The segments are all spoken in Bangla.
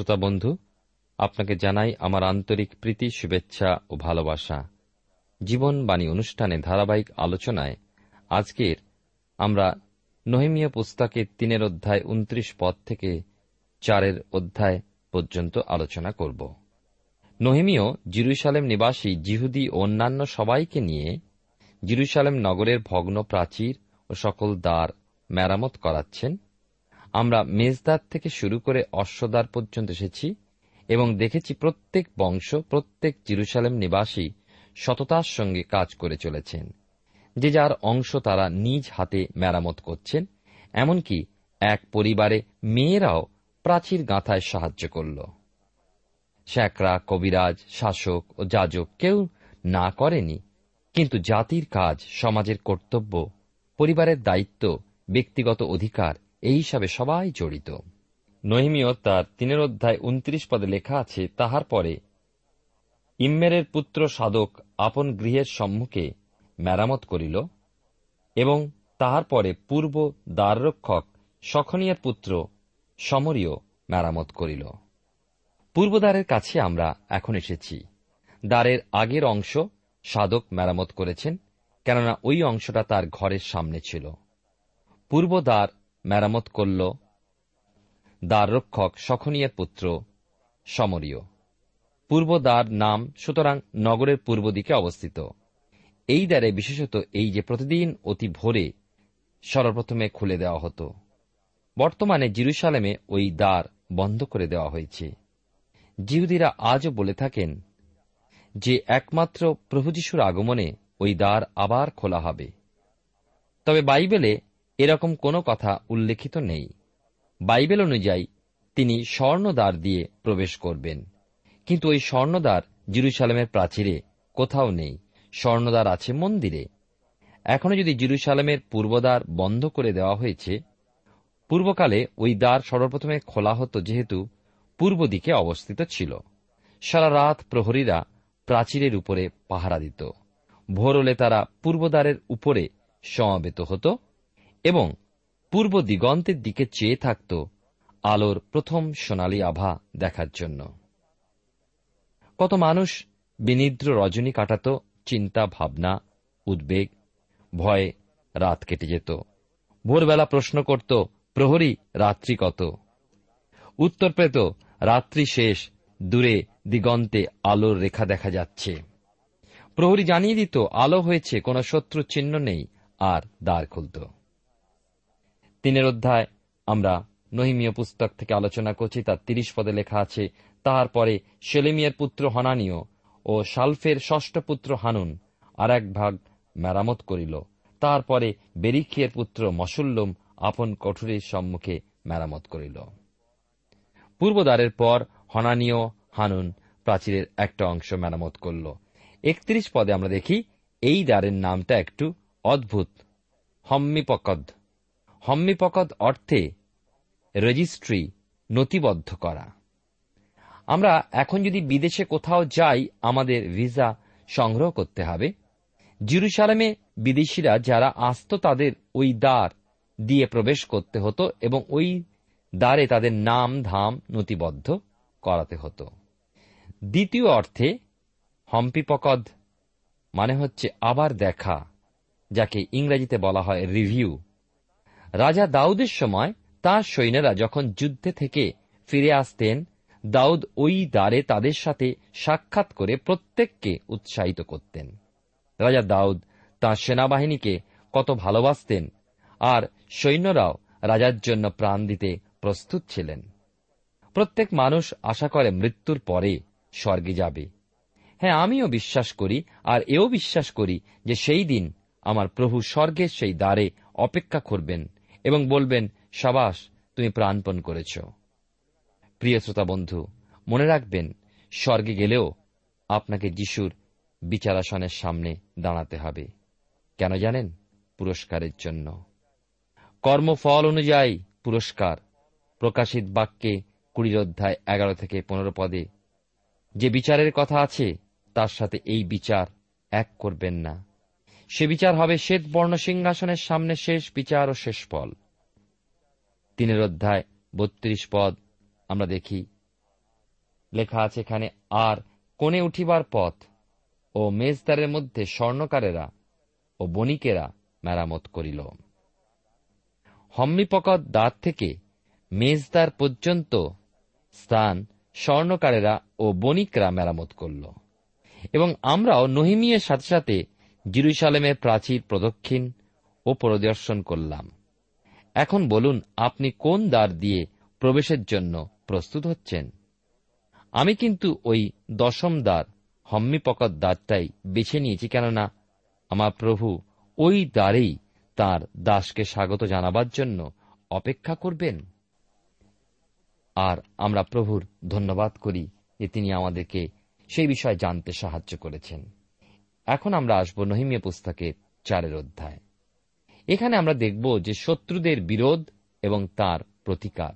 শ্রোতা বন্ধু, আপনাকে জানাই আমার আন্তরিক প্রীতি, শুভেচ্ছা ও ভালোবাসা। জীবন বাণী অনুষ্ঠানে ধারাবাহিক আলোচনায় আজকের আমরা নহিমিয়া পুস্তকের তিনের অধ্যায় উনত্রিশ পদ থেকে চারের অধ্যায় পর্যন্ত আলোচনা করব। নহিমিও জিরুসালেম নিবাসী জিহুদি ও অন্যান্য সবাইকে নিয়ে জিরুসালেম নগরের ভগ্ন প্রাচীর ও সকল দ্বার মেরামত করাচ্ছেন। আমরা মেজদার থেকে শুরু করে অশ্বদ্বার পর্যন্ত এসেছি এবং দেখেছি প্রত্যেক বংশ, প্রত্যেক জিরুসালেম নিবাসী সততার সঙ্গে কাজ করে চলেছেন। যে যার অংশ তারা নিজ হাতে মেরামত করছেন, এমনকি এক পরিবারে মেয়েরাও প্রাচীর গাঁথায় সাহায্য করল। শ্যাকরা কবিরাজ, শাসক ও যাজক কেউ না করেনি, কিন্তু জাতির কাজ, সমাজের কর্তব্য, পরিবারের দায়িত্ব, ব্যক্তিগত অধিকার এই হিসাবে সবাই জড়িত। নহিমিয় তার তিনের অধ্যায় উনত্রিশ পদে লেখা আছে, তাহার পরে ইম্মেরের পুত্র সাধক আপন গৃহের সম্মুখে মেরামত করিল এবং তাহার পরে পূর্ব দ্বাররক্ষক সখনিয়ার পুত্র সমরীয় মেরামত করিল। পূর্বদ্বারের কাছে আমরা এখন এসেছি। দ্বারের আগের অংশ সাধক মেরামত করেছেন, কেননা ওই অংশটা তার ঘরের সামনে ছিল। পূর্ব দ্বার মেরামত করল দ্বাররক্ষক সখনিয়ার পুত্র সমরীয়। পূর্ব দ্বার নাম সুতরাং নগরের পূর্ব দিকে অবস্থিত। এই দ্বারে বিশেষত এই যে প্রতিদিন অতি ভোরে সর্বপ্রথমে খুলে দেওয়া হতো। বর্তমানে জিরুসালেমে ওই দ্বার বন্ধ করে দেওয়া হয়েছে। জিহুদিরা আজও বলে থাকেন যে একমাত্র প্রভু যিশুর আগমনে ওই দ্বার আবার খোলা হবে। তবে বাইবেলে এরকম কোনো কথা উল্লেখিত নেই। বাইবেল অনুযায়ী, তিনি স্বর্ণদ্বার দিয়ে প্রবেশ করবেন। কিন্তু ওই স্বর্ণদ্বার জিরুসালামের প্রাচীরে কোথাও নেই। স্বর্ণদ্বার আছে মন্দিরে। এখনও যদি জিরুসালামের পূর্বদ্বার বন্ধ করে দেওয়া হয়েছে, পূর্বকালে ওই দ্বার সর্বপ্রথমে খোলা হতো যেহেতু পূর্ব দিকে অবস্থিত ছিল। সারা রাত প্রহরীরা প্রাচীরের উপরে পাহারা দিত। ভোর হলে তারা পূর্বদ্বারের উপরে সমাবেত হতো। এবং পূর্ব দিগন্তের দিকে চেয়ে থাকত আলোর প্রথম সোনালি আভা দেখার জন্য। কত মানুষ বিনিদ্র রজনী কাটাত, চিন্তা, ভাবনা, উদ্বেগ, ভয়ে রাত কেটে যেত। ভোরবেলা প্রশ্ন করত, প্রহরী, রাত্রি কত? উত্তর পেত, রাত্রি শেষ, দূরে দিগন্তে আলোর রেখা দেখা যাচ্ছে। প্রহরী জানিয়ে দিত, আলো হয়েছে, কোন শত্রু চিহ্ন নেই, আর দ্বার খুলত। তিনের অধ্যায়, আমরা নহিমীয় পুস্তক থেকে আলোচনা করছি, তার তিরিশ পদে লেখা আছে তাহার পরে সেলেমিয়ার পুত্র হনানীয় ও সালফের ষষ্ঠ পুত্র হানুন, আর এক ভাগ মেরামত করিল। তারপরে বেরিখিয়ের পুত্র মসুল্লম আপন কঠুরের সম্মুখে মেরামত করিল। পূর্বদ্বারের পর হনানীয় হানুন প্রাচীরের একটা অংশ মেরামত করল। একত্রিশ পদে আমরা দেখি, এই দ্বারের নামটা একটু অদ্ভুত, হম্মিপকদ। হম্মিপকদ অর্থে রেজিস্ট্রি নথিবদ্ধ করা। আমরা এখন যদি বিদেশে কোথাও যাই, আমাদের ভিসা সংগ্রহ করতে হবে। জিরুসালামে বিদেশিরা যারা আসত, তাদের ওই দ্বার দিয়ে প্রবেশ করতে হতো এবং ওই দ্বারে তাদের নাম, ধাম নথিবদ্ধ করাতে হতো। দ্বিতীয় অর্থে হম্পিপকদ মানে হচ্ছে আবার দেখা, যাকে ইংরেজিতে বলা হয় রিভিউ রাজা দাউদের সময় তাঁর সৈন্যরা যখন যুদ্ধে থেকে ফিরে আসতেন, দাউদ ওই দ্বারে তাদের সাথে সাক্ষাৎ করে প্রত্যেককে উৎসাহিত করতেন। রাজা দাউদ তাঁর সেনাবাহিনীকে কত ভালোবাসতেন আর সৈন্যরাও রাজার জন্য প্রাণ দিতে প্রস্তুত ছিলেন। প্রত্যেক মানুষ আশা করে মৃত্যুর পরে স্বর্গে যাবে। হ্যাঁ আমিও বিশ্বাস করি আর এও বিশ্বাস করি যে সেই দিন আমার প্রভু স্বর্গের সেই দ্বারে অপেক্ষা করবেন এবং বলবেন, সাবাস, তুমি প্রাণপণ করেছ। প্রিয় শ্রোতা বন্ধু, মনে রাখবেন, স্বর্গে গেলেও আপনাকে যিশুর বিচারাসনের সামনে দাঁড়াতে হবে। কেন জানেন? পুরস্কারের জন্য। কর্মফল অনুযায়ী পুরস্কার, প্রকাশিত বাক্যে কুড়ির অধ্যায় এগারো থেকে পনেরো পদে, যে বিচারের কথা আছে, তার সাথে এই বিচার এক করবেন না। সে বিচার হবে শ্বেত বর্ণ সিংহাসনের সামনে শেষ বিচার ও শেষ ফল। তিনের অধ্যায়, বত্রিশ পদ, আমরা দেখি। লেখা আছে এখানে, আর কোণে উঠিবার পথ ও মেজদারের মধ্যে স্বর্ণকারেরা ও বণিকেরা মেরামত করিল। হম্মিপকদ দ্বার থেকে মেজদার পর্যন্ত স্থান স্বর্ণকারেরা ও বণিকরা মেরামত করল। এবং আমরাও নহিমিয়ের সাথে সাথে জিরুসালেমের প্রাচীর প্রদক্ষিণ ও পরিদর্শন করলাম। এখন বলুন, আপনি কোন দ্বার দিয়ে প্রবেশের জন্য প্রস্তুত হচ্ছেন? আমি কিন্তু ওই দশম দ্বার, হম্মিপকত দ্বারটাই বেছে নিয়েছি কেননা আমার প্রভু ওই দ্বারেই তার দাসকে স্বাগত জানাবার জন্য অপেক্ষা করবেন। আর আমরা প্রভুর ধন্যবাদ করি যে তিনি আমাদেরকে সেই বিষয়ে জানতে সাহায্য করেছেন। এখন আমরা আসব নহিমিয়া পুস্তকের চারের অধ্যায়। এখানে আমরা দেখব যে শত্রুদের বিরোধ এবং তার প্রতিকার।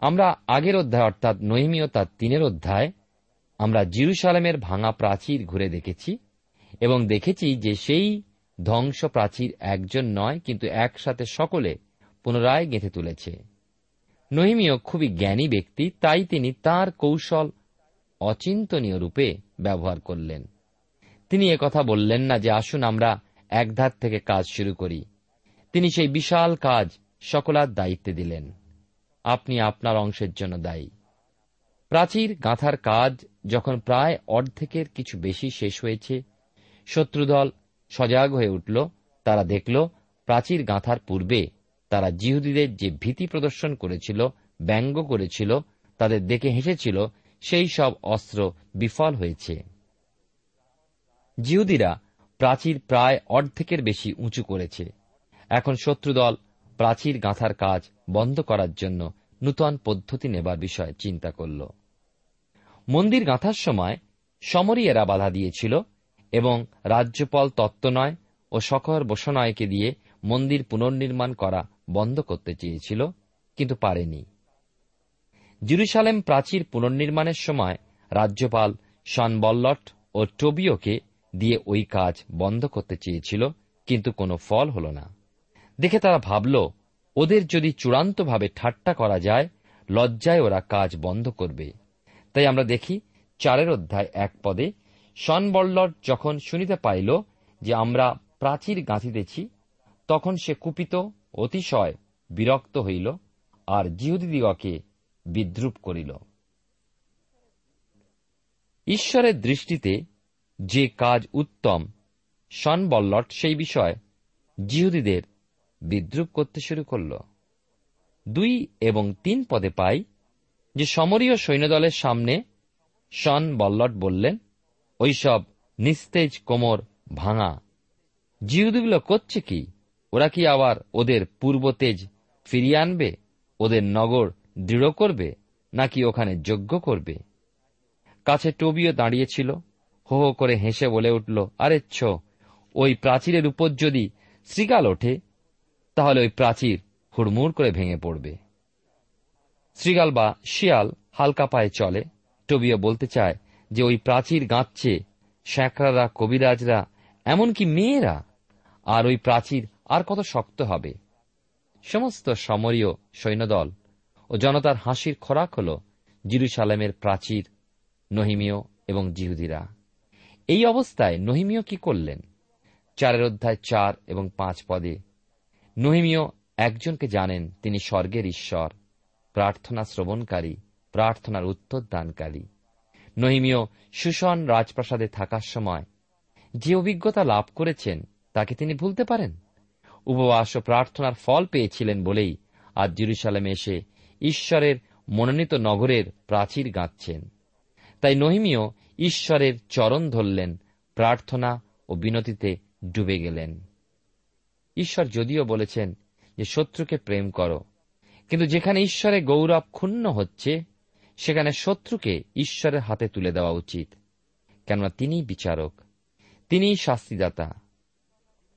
আমরা আগের অধ্যায় অর্থাৎ নহিমীয় তার তিনের অধ্যায়, আমরা জিরুসালামের ভাঙা প্রাচীর ঘুরে দেখেছি এবং দেখেছি যে সেই ধ্বংস প্রাচীর একজন নয়, কিন্তু একসাথে সকলে পুনরায় গেঁথে তুলেছে। নহিমীয় খুবই জ্ঞানী ব্যক্তি, তাই তিনি তার কৌশল অচিন্তনীয় রূপে ব্যবহার করলেন। তিনি কথা বললেন না যে আসুন আমরা এক ধার থেকে কাজ শুরু করি। তিনি সেই বিশাল কাজ সকলার দায়িত্বে দিলেন। আপনি আপনার অংশের জন্য দায়ী। প্রাচীর গাঁথার কাজ যখন প্রায় অর্ধেকের কিছু বেশি শেষ হয়েছে, শত্রুদল সজাগ হয়ে উঠল, তারা দেখল প্রাচীর গাঁথার পূর্বে তারা জিহুদীদের যে ভীতি প্রদর্শন করেছিল, ব্যঙ্গ করেছিল, তাদের দেখে হেসেছিল, সেই সব অস্ত্র বিফল হয়েছে। জিহুদিরা প্রাচীর প্রায় অর্ধেকের বেশি উঁচু করেছে। এখন শত্রুদল প্রাচীর গাঁথার কাজ বন্ধ করার জন্য নূতন পদ্ধতি নেবার বিষয়ে চিন্তা করল। মন্দির গাঁথার সময় সমরিয়েরা বাধা দিয়েছিল এবং রাজ্যপাল তত্ত্বনয় ও শখর বসনয়কে দিয়ে মন্দির পুনর্নির্মাণ করা বন্ধ করতে চেয়েছিল, কিন্তু পারেনি। জেরুসালেম প্রাচীর পুনর্নির্মাণের সময় রাজ্যপাল সনবল্লট ও টোবিওকে দিয়ে ওই কাজ বন্ধ করতে চেয়েছিল, কিন্তু কোনো ফল হল না। দেখে তারা ভাবল, ওদের যদি চূড়ান্তভাবে ঠাট্টা করা যায়, লজ্জায় ওরা কাজ বন্ধ করবে। তাই আমরা দেখি, চারের অধ্যায় এক পদে সনবল্লট যখন শুনিতে পাইল যে আমরা প্রাচীর গাঁথিতেছি, তখন সে কুপিত, অতিশয়, বিরক্ত হইল আর জিহুদিদিগকে বিদ্রুপ করিল। ঈশ্বরের দৃষ্টিতে যে কাজ উত্তম, সনবল্লট সেই বিষয়। জিহুদীদের বিদ্রুপ করতে শুরু করল। দুই এবং তিন পদে পাই যে সমরীয় সৈন্যদলের সামনে সন বল্লট বললেন ওইসব নিস্তেজ কোমর ভাঙা। জিহুদিগুলো করছে কি? ওরা কি আবার ওদের পূর্বতেজ ফিরিয়ে আনবে? ওদের নগর দৃঢ় করবে? নাকি ওখানে যজ্ঞ করবে? কাছে টবিও দাঁড়িয়েছিল। হো হো করে হেসে বলে উঠল, আরে ছ, ওই প্রাচীরের উপর যদি শ্রীকাল ওঠে, তাহলে ওই প্রাচীর হুড়মুড় করে ভেঙে পড়বে। শ্রীগাল বা শিয়াল হালকা পায়ে চলে। টবিও বলতে চায় যে ওই প্রাচীর গাঁচ্ছে শ্যাঁকড়ারা, কবিরাজরা, এমনকি মেয়েরা। আর ওই প্রাচীর আর কত শক্ত হবে। সমস্ত সমরীয় সৈন্যদল ও জনতার হাসির খোরাক হল জিরুসালামের প্রাচীর, নহিমীয় এবং জিহুদিরা। এই অবস্থায় নহিমীয় কি করলেন? চারের অধ্যায় চার এবং পাঁচ পদে, নহিমীয় একজনকে জানেন, তিনি স্বর্গের ঈশ্বর, প্রার্থনা শ্রবণকারী, প্রার্থনার উত্তর দানকারী নহিমীয় সুশন রাজপ্রাসাদে থাকার সময় যে অভিজ্ঞতা লাভ করেছেন, তাকে তিনি ভুলতে পারেন? উপবাস ও প্রার্থনার ফল পেয়েছিলেন বলেই আজ জিরুসালামে এসে ঈশ্বরের মনোনীত নগরের প্রাচীর গাঁথছেন। তাই নহিমীয় ঈশ্বরের চরণ ধরলেন, প্রার্থনা ও বিনতিতে ডুবে গেলেন। ঈশ্বর যদিও বলেছেন যে, শত্রুকে প্রেম করো, কিন্তু যেখানে ঈশ্বরের গৌরব ক্ষুণ্ণ হচ্ছে, সেখানে শত্রুকে ঈশ্বরের হাতে তুলে দেওয়া উচিত, কেননা তিনিই বিচারক, তিনিই শাস্তিদাতা।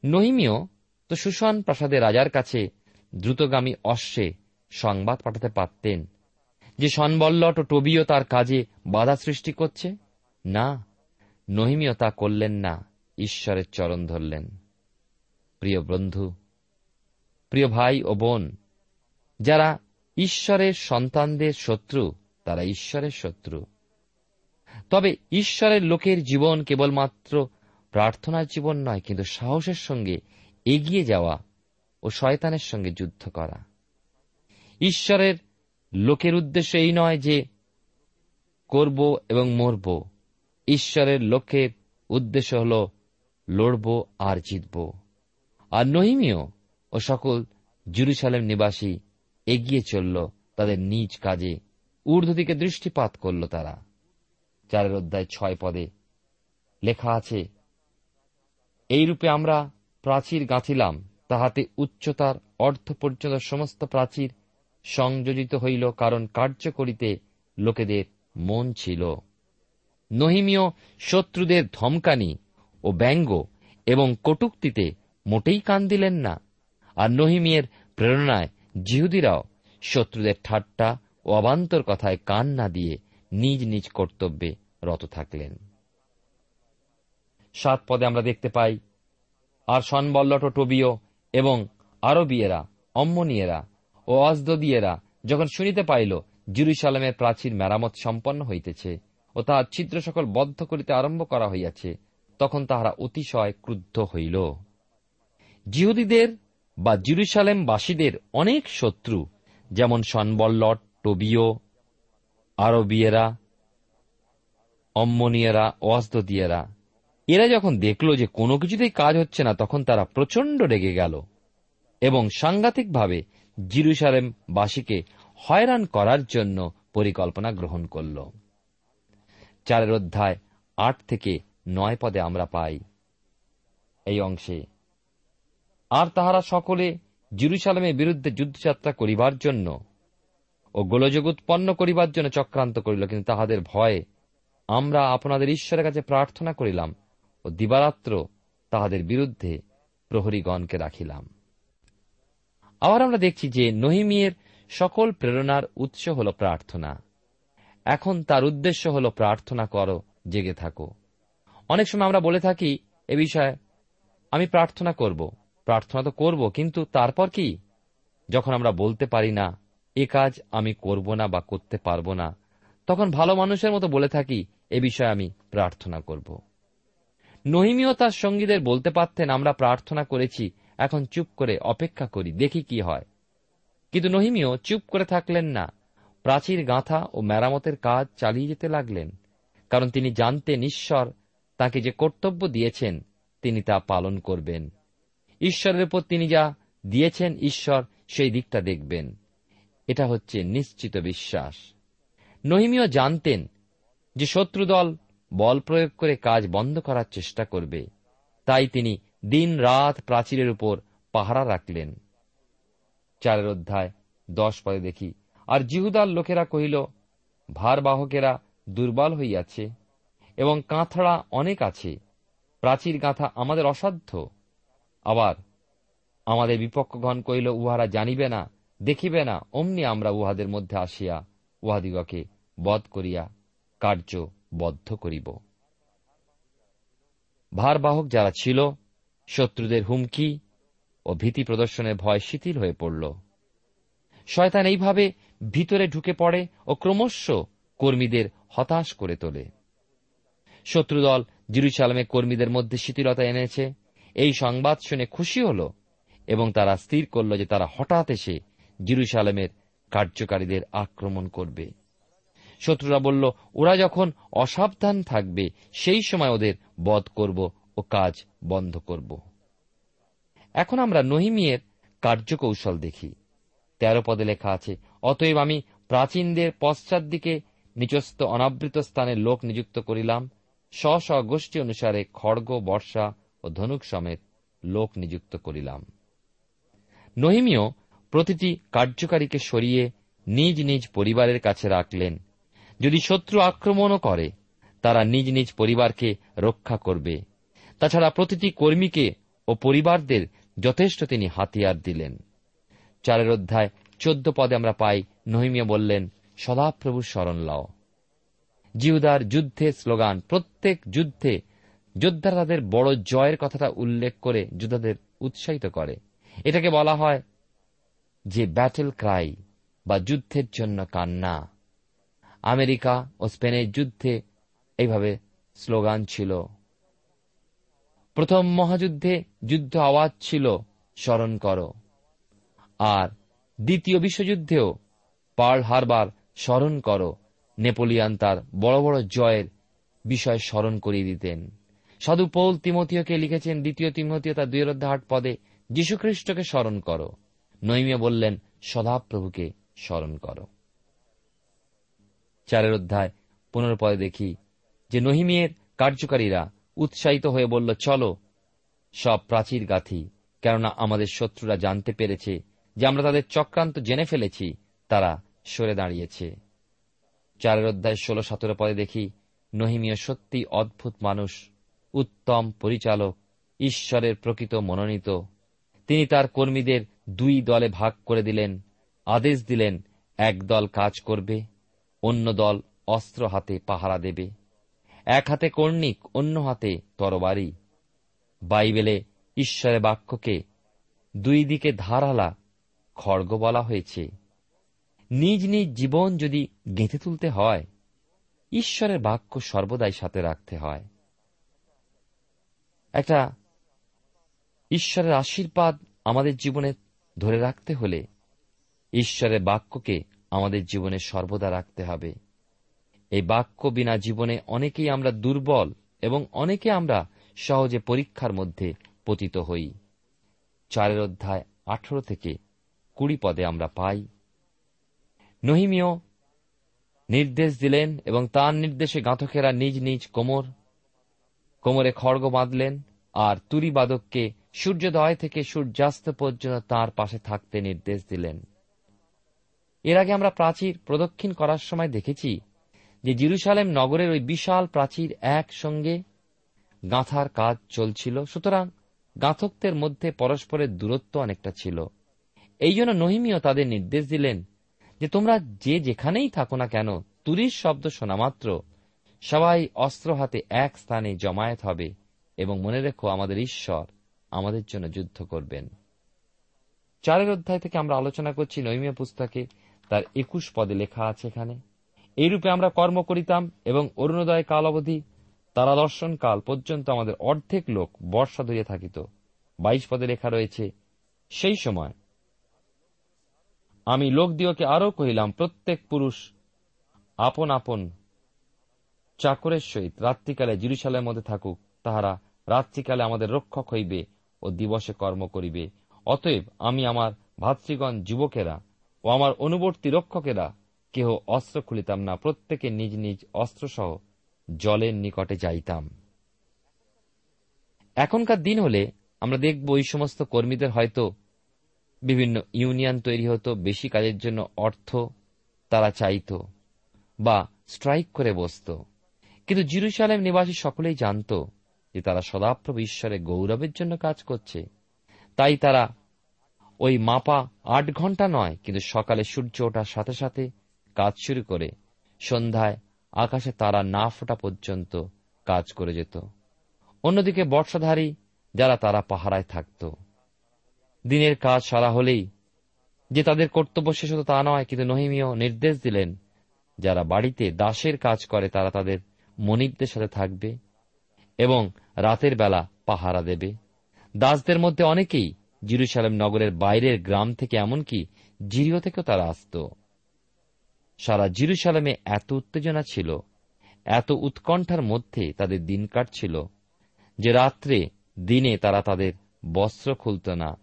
নহিমীয় তো সুশান প্রাসাদে রাজার কাছে দ্রুতগামী অশ্বে সংবাদ পাঠাতে পারতেন যে, সনবল্লট ও টবিও তার কাজে বাধা সৃষ্টি করছে। না নহিমীয় তা করলেন না, ঈশ্বরের চরণ ধরলেন। প্রিয় বন্ধু, প্রিয় ভাই ও বোন, যারা ঈশ্বরের সন্তানদের শত্রু, তারা ঈশ্বরের শত্রু। তবে ঈশ্বরের লোকের জীবন কেবলমাত্র প্রার্থনার জীবন নয়, কিন্তু সাহসের সঙ্গে এগিয়ে যাওয়া ও শয়তানের সঙ্গে যুদ্ধ করা। ঈশ্বরের লোকের উদ্দেশ্য এই নয় যে করব এবং মরব ঈশ্বরের লক্ষ্যের উদ্দেশ্য হল লড়ব আর জিতব। আর নহিমীয় ও সকল জুরুসালেম নিবাসী এগিয়ে চলল, তাদের নিজ কাজে ঊর্ধ্ব দিকে দৃষ্টিপাত করল তারা। চারের অধ্যায় ছয় পদে লেখা আছে এইরূপে আমরা প্রাচীর গাঁথিলাম, তাহাতে উচ্চতার অর্থ পর্যন্ত সমস্ত প্রাচীর সংযোজিত হইল, কারণ কার্য করিতে লোকেদের মন ছিল। নহিমীয় শত্রুদের ধমকানি ও ব্যঙ্গ এবং কটুক্তিতে মোটেই কান দিলেন না। আর নহিমিয়ের প্রেরণায় জিহুদিরাও শত্রুদের ঠাট্টা ও অবান্তর কথায় কান না দিয়ে নিজ নিজ কর্তব্যে রত থাকলেন। সাত পদে আমরা দেখতে পাই আর সনবল্লট টবিও এবং আরবিয়েরা, অম্মনিয়েরা ও অজদিয়েরা যখন শুনিতে পাইল, জিরুসালামের প্রাচীর মেরামত সম্পন্ন হইতেছে ও তাহার ছিদ্র সকল বদ্ধ করিতে আরম্ভ করা হইয়াছে, তখন তাহারা অতিশয় ক্রুদ্ধ হইল। জিহুদীদের বা জিরুসালেমবাসীদের অনেক শত্রু, যেমন সনবল্লট, টবিও, আরবিয়েরা, অম্মনিয়েরা ওয়াসদিয়েরা এরা যখন দেখল যে কোনো কিছুতেই কাজ হচ্ছে না, তখন তারা প্রচণ্ড রেগে গেল এবং সাংঘাতিকভাবে জিরুসালেম বাসীকে হয়রান করার জন্য পরিকল্পনা গ্রহণ করল। চারের অধ্যায় আট থেকে নয় পদে আমরা পাই। এই অংশে, আর তাহারা সকলে জিরুসালামের বিরুদ্ধে যুদ্ধযাত্রা করিবার জন্য ও গোলযোগ উৎপন্ন করিবার জন্য চক্রান্ত করিল, কিন্তু তাহাদের ভয়ে আমরা আপনাদের ঈশ্বরের কাছে প্রার্থনা করিলাম ও দিবারাত্র তাহাদের বিরুদ্ধে প্রহরীগণকে রাখিলাম। আবার আমরা দেখছি যে নহিমিয়ের সকল প্রেরণার উৎস হল প্রার্থনা। এখন তার উদ্দেশ্য হল প্রার্থনা করো, জেগে থাকো। অনেক সময় আমরা বলে থাকি, এ বিষয়ে আমি প্রার্থনা করব। প্রার্থনা তো করব, কিন্তু তারপর কি? যখন আমরা বলতে পারি না, এ কাজ আমি করব না বা করতে পারব না, তখন ভালো মানুষের মতো বলে থাকি, এ বিষয়ে আমি প্রার্থনা করব। নহিমিও তার সঙ্গীদের বলতে পারতেন, আমরা প্রার্থনা করেছি, এখন চুপ করে অপেক্ষা করি, দেখি কি হয়। কিন্তু নহিমিও চুপ করে থাকলেন না। প্রাচীর গাঁথা ও মেরামতের কাজ চালিয়ে যেতে লাগলেন, কারণ তিনি জানতেন ঈশ্বর তাকে যে কর্তব্য দিয়েছেন, তিনি তা পালন করবেন। ঈশ্বরের উপর তিনি যা দিয়েছেন ঈশ্বর, সেই দিকটা দেখবেন। এটা হচ্ছে নিশ্চিত বিশ্বাস। নহিমিও জানতেন যে শত্রুদল বল প্রয়োগ করে কাজ বন্ধ করার চেষ্টা করবে, তাই তিনি দিন রাত প্রাচীরের উপর পাহারা রাখলেন। চারের অধ্যায় দশ পদে দেখি আর জিহুদার লোকেরা কহিল, ভারবাহকেরা দুর্বল হইয়াছে এবং কাঁথড়া অনেক আছে। প্রাচীর গাঁথা আমাদের অসাধ্য। আবার আমাদের বিপক্ষগণ কহিল, উহারা জানিবে না, দেখিবে না, অমনি আমরা উহাদের মধ্যে আসিয়া উহাদিগকে বধ করিয়া কার্য বদ্ধ করিব। ভারবাহক যারা ছিল, শত্রুদের হুমকি ও ভীতি প্রদর্শনের ভয় শিথিল হয়ে পড়ল। শয়তান এইভাবে ভিতরে ঢুকে পড়ে ও ক্রমশ কর্মীদের হতাশ করে তোলে। শত্রুদল জিরুসালামে কর্মীদের মধ্যে শিথিলতা এনেছে। এই সংবাদ শুনে খুশি হল এবং তারা স্থির করল যে তারা হঠাৎ এসে জিরুসালামের কার্যকারীদের আক্রমণ করবে। শত্রুরা বলল, ওরা যখন অসাবধান থাকবে, সেই সময় ওদের বধ করব ও কাজ বন্ধ করব। এখন আমরা নহিমিয়ের কার্যকৌশল দেখি। তেরো পদে লেখা আছে, অতএব আমি প্রাচীনদের পশ্চাৎ দিকে নিচস্থ অনাবৃত স্থানে লোক নিযুক্ত করিলাম। স্ব স্ব গোষ্ঠী অনুসারে খড়গ, বর্ষা ও ধনুক সমেত লোক নিযুক্ত করিলাম। নহিমিও প্রতিটি কার্যকারীকে সরিয়ে নিজ নিজ পরিবারের কাছে রাখলেন। যদি শত্রু আক্রমণও করে, তারা নিজ নিজ পরিবারকে রক্ষা করবে। তাছাড়া প্রতিটি কর্মীকে ও পরিবারদের যথেষ্ট তিনি হাতিয়ার দিলেন। চারের অধ্যায়, চোদ্দ পদে আমরা পাই, নহিমিয়া বললেন, সদাপ্রভুর স্মরণ লাও। জিহুদার যুদ্ধের স্লোগান, প্রত্যেক যুদ্ধে যোদ্ধারা তাদের বড় জয়ের কথাটা উল্লেখ করে যোদ্ধাদের উৎসাহিত করে। এটাকে বলা হয় যে ব্যাটেল ক্রাই বা যুদ্ধের জন্য কান্না। আমেরিকা ও স্পেনের যুদ্ধে এইভাবে স্লোগান ছিল। প্রথম মহাযুদ্ধে যুদ্ধ আওয়াজ ছিল স্মরণ করো। আর দ্বিতীয় বিশ্বযুদ্ধেও পার্ল হারবার স্মরণ করো। নেপোলিয়ান তার বড় বড় জয়ের বিষয় স্মরণ করিয়ে দিতেন। সাধু পৌল তিমতীয়কে লিখেছেন দ্বিতীয় তিমতীয় তার দুই আট পদে যীশুখ্রিস্টকে স্মরণ করো। নৈমিয়া বললেন, সদাপ্রভুকে স্মরণ করো। চারের অধ্যায় পনেরো পদে দেখি যে নহিমিয়ের কার্যকারীরা উৎসাহিত হয়ে বলল, চলো, সব প্রাচীর গাথি, কেননা আমাদের শত্রুরা জানতে পেরেছে যে আমরা তাদের চক্রান্ত জেনে ফেলেছি, তারা সরে দাঁড়িয়েছে। চারের অধ্যায় ষোলো সতেরো পদে দেখি, নহিমীয় সত্যি অদ্ভুত মানুষ, উত্তম পরিচালক, ঈশ্বরের প্রকৃত মনোনীত। তিনি তার কর্মীদের দুই দলে ভাগ করে দিলেন, আদেশ দিলেন, এক দল কাজ করবে, অন্য দল অস্ত্র হাতে পাহারা দেবে। এক হাতে কর্ণিক, অন্য হাতে তরবারি। বাইবেলে ঈশ্বরের বাক্যকে দুই দিকে ধারালা খড়গ বলা হয়েছে। নিজ নিজ জীবন যদি গেঁথে তুলতে হয়, ঈশ্বরের বাক্য সর্বদাই সাথে রাখতে হয়। একটা ঈশ্বরের আশীর্বাদ আমাদের জীবনে ধরে রাখতে হলে ঈশ্বরের বাক্যকে আমাদের জীবনে সর্বদা রাখতে হবে। এই বাক্য বিনা জীবনে অনেকেই আমরা দুর্বল এবং অনেকে আমরা সহজে পরীক্ষার মধ্যে পতিত হই। চারের অধ্যায় আঠেরো থেকে কুড়ি পদে আমরা পাই। নহিমিও নির্দেশ দিলেন এবং তার নির্দেশে গাঁথকেরা নিজ নিজ কোমর, কোমরে খড়গ বাঁধলেন আর তুরিবাদককে সূর্যোদয় থেকে সূর্যাস্ত পর্যন্ত তার পাশে থাকতে নির্দেশ দিলেন। এর আগে আমরা প্রাচীর প্রদক্ষিণ করার সময় দেখেছি যে জিরুসালেম নগরের ওই বিশাল প্রাচীর একসঙ্গে গাঁথার কাজ চলছিল। সুতরাং গাঁথকদের মধ্যে পরস্পরের দূরত্ব অনেকটা ছিল। এই জন্য নহিমীয় তাদের নির্দেশ দিলেন যে তোমরা যে যেখানেই থাকো না কেন, তুরির শব্দ শোনা মাত্র। সবাই অস্ত্র হাতে এক স্থানে জমায়েত হবে এবং মনে রেখো আমাদের ঈশ্বর আমাদের জন্য যুদ্ধ করবেন। চারের অধ্যায় থেকে আমরা আলোচনা করছি নৈমিয়া পুস্তকে, তার একুশ পদে লেখা আছে এখানে। এইরূপে আমরা কর্ম করিতাম এবং অরুণোদয় কাল অবধি, তারা দর্শন কাল পর্যন্ত আমাদের অর্ধেক লোক বর্ষা ধরিয়া থাকিত। বাইশ পদে লেখা রয়েছে, সেই সময় আমি লোকদিওকে আরও কহিলাম, প্রত্যেক পুরুষ আপন আপন চাকরের সহিত রাত্রিকালে জিরুসালের মধ্যে থাকুক, তাহারা রাত্রিকালে আমাদের রক্ষক হইবে ও দিবসে কর্ম করিবে। অতএব আমি আমার ভাতৃগণ যুবকেরা ও আমার অনুবর্তী রক্ষকেরা কেহ অস্ত্র খুলিতাম না, প্রত্যেকে নিজ নিজ অস্ত্রসহ জলের নিকটে যাইতাম। এখনকার দিন হলে আমরা দেখব এই সমস্ত কর্মীদের হয়তো বিভিন্ন ইউনিয়ন তৈরি হতো, বেশি কাজের জন্য অর্থ তারা চাইত বা স্ট্রাইক করে বসত। কিন্তু জিরুসালেম নিবাসী সকলেই জানত যে তারা সদাপ্রভু ঈশ্বরের গৌরবের জন্য কাজ করছে। তাই তারা ওই মাপা আট ঘণ্টা নয়, কিন্তু সকালে সূর্য ওঠার সাথে সাথে কাজ শুরু করে। সন্ধ্যায় আকাশে তারা না ফোটা পর্যন্ত কাজ করে যেত। অন্যদিকে বর্ষাধারী যারা তারা পাহারায় থাকত। দিনের কাজ সারা হলেই যে তাদের কর্তব্য শেষ হতো তা নয়, কিন্তু নহিমীয় নির্দেশ দিলেন, যারা বাড়িতে দাসের কাজ করে তারা তাদের মনিবদের সাথে থাকবে এবং রাতের বেলা পাহারা দেবে। দাসদের মধ্যে অনেকেই জিরুসালাম নগরের বাইরের গ্রাম থেকে, এমনকি জিরিও থেকেও তারা আসত। সারা জিরুসালামে এত উত্তেজনা ছিল, এত উৎকণ্ঠার মধ্যে তাদের দিন কাটছিল, যে রাত্রে দিনে তারা তাদের বস্ত্র খুলত না।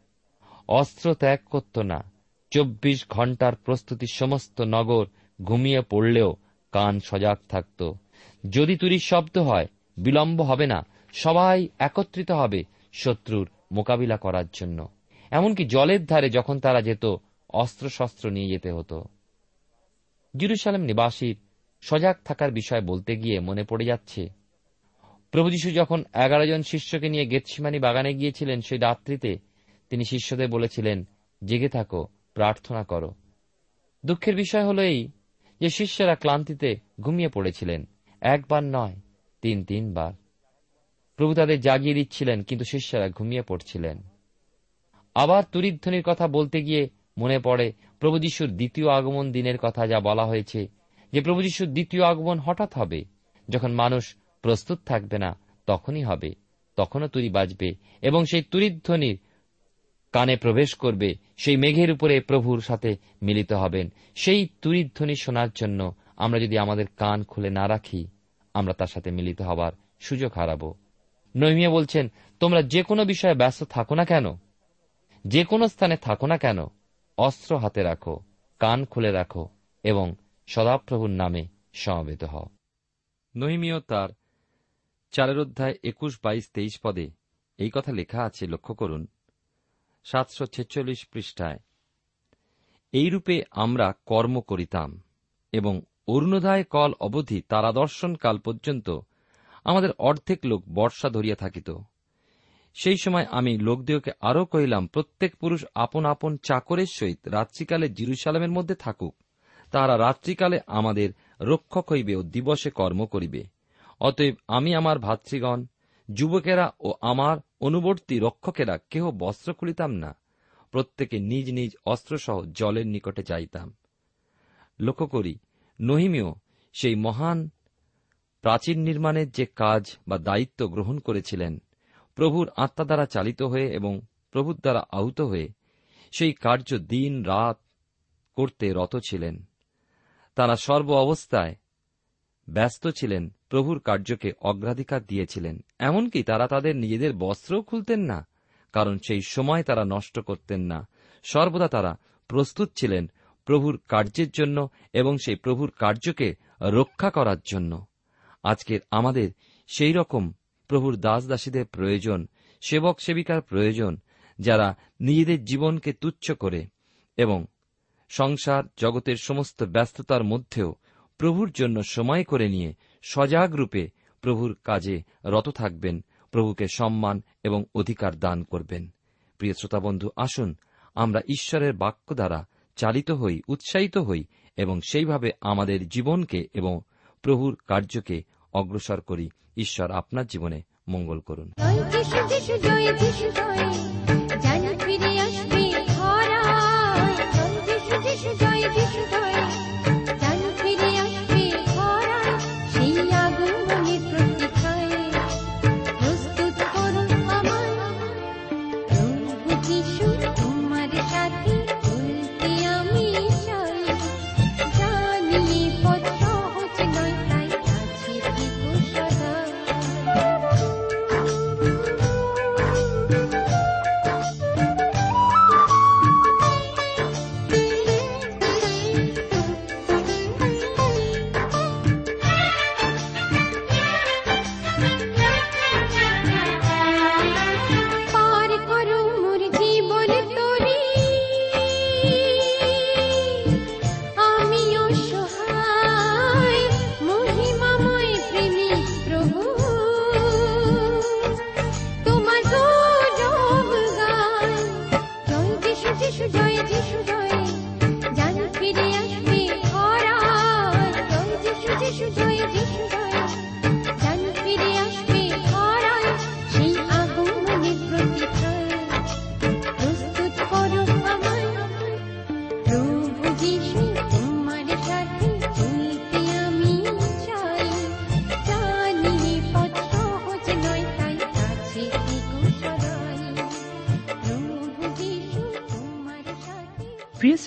অস্ত্র ত্যাগ করত না। চব্বিশ ঘণ্টার প্রস্তুতি সমস্ত নগর ঘুমিয়ে পড়লেও কান সজাগ থাকত। যদি তুরির শব্দ হয়, বিলম্ব হবে না, সবাই একত্রিত হবে শত্রুর মোকাবিলা করার জন্য। এমনকি জলের ধারে যখন তারা যেত, অস্ত্রশস্ত্র নিয়ে যেতে হতো। জিরুসালাম নিবাসীর সজাগ থাকার বিষয় বলতে গিয়ে মনে পড়ে যাচ্ছে, প্রভু যীশু যখন এগারো জন শিষ্যকে নিয়ে গেতসিমানি বাগানে গিয়েছিলেন, সেই রাত্রিতে তিনি শিষ্যদের বলেছিলেন, জেগে থাকো, প্রার্থনা করো। দুঃখের বিষয় হল এই যে শিষ্যরা ক্লান্তিতে ঘুমিয়ে পড়েছিলেন। একবার নয়, তিন, তিনবার। প্রভু তাদের জাগিয়ে দিচ্ছিলেন, কিন্তু শিষ্যরা ঘুমিয়ে পড়ছিলেন। আবার তুরিধ্বনির কথা বলতে গিয়ে মনে পড়ে প্রভু যিশুর দ্বিতীয় আগমন দিনের কথা যা বলা হয়েছে, যে প্রভু যিশুর দ্বিতীয় আগমন হঠাৎ হবে। যখন মানুষ প্রস্তুত থাকবে না, তখনই হবে, তখনও তুরি বাজবে এবং সেই তুরিধ্বনির কানে প্রবেশ করবে, সেই মেঘের উপরে প্রভুর সাথে মিলিত হবেন। সেই তুরিধ্বনি শোনার জন্য আমরা যদি আমাদের কান খুলে না রাখি, আমরা তার সাথে মিলিত হবার সুযোগ হারাব। নৈমিয়া বলছেন, তোমরা যে কোনো বিষয়ে ব্যস্ত থাকো না কেন? যে কোনো স্থানে থাকো না কেন? অস্ত্র হাতে রাখো, কান খুলে রাখো এবং সদাপ্রভুর নামে সমবেত হও। নহিমীয় তার চারের অধ্যায় একুশ বাইশ তেইশ পদে এই কথা লেখা আছে, লক্ষ্য করুন। সাতশো ছেচল্লিশ পৃষ্ঠায়, এইরূপে আমরা কর্ম করিতাম এবং অরুণোদয় কল অবধি তারা দর্শন কাল পর্যন্ত আমাদের অর্ধেক লোক বর্ষা ধরিয়া থাকিত। সেই সময় আমি লোকদেহকে আরও কহিলাম, প্রত্যেক পুরুষ আপন আপন চাকরের সহিত রাত্রিকালে জিরুসালামের মধ্যে থাকুক। তাহারা রাত্রিকালে আমাদের রক্ষক হইবে ও দিবসে কর্ম করিবে। অতএব আমি আমার ভাতৃগণ যুবকেরা ও আমার অনুবর্তী রক্ষকেরা কেহ বস্ত্র খুলিতাম না। প্রত্যেকে নিজ নিজ অস্ত্রসহ জলের নিকটে যাইতাম। লক্ষ্য করি, নহিমিও সেই মহান প্রাচীন নির্মাণের যে কাজ বা দায়িত্ব গ্রহণ করেছিলেন, প্রভুর আত্মা দ্বারা চালিত হয়ে এবং প্রভুর দ্বারা আহত হয়ে, সেই কার্য দিন রাত করতে রত ছিলেন। তারা সর্ব অবস্থায় ব্যস্ত ছিলেন, প্রভুর কার্যকে অগ্রাধিকার দিয়েছিলেন। এমনকি তারা তাদের নিজেদের বস্ত্রও খুলতেন না, কারণ সেই সময় তারা নষ্ট করতেন না। সর্বদা তারা প্রস্তুত ছিলেন প্রভুর কার্যের জন্য এবং সেই প্রভুর কার্যকে রক্ষা করার জন্য। আজকের আমাদের সেই রকম প্রভুর দাস দাসীদের প্রয়োজন, সেবক সেবিকার প্রয়োজন, যারা নিজেদের জীবনকে তুচ্ছ করে এবং সংসার জগতের সমস্ত ব্যস্ততার মধ্যেও প্রভুর জন্য সময় করে নিয়ে সজাগ রূপে প্রভুর কাজে রত থাকবেন, প্রভুকে সম্মান এবং অধিকার দান করবেন। প্রিয় শ্রোতাবন্ধু, আসুন আমরা ঈশ্বরের বাক্য দ্বারা চালিত হই, উৎসাহিত হই এবং সেইভাবে আমাদের জীবনকে এবং প্রভুর কার্যকে অগ্রসর করি। ঈশ্বর আপনার জীবনে মঙ্গল করুন।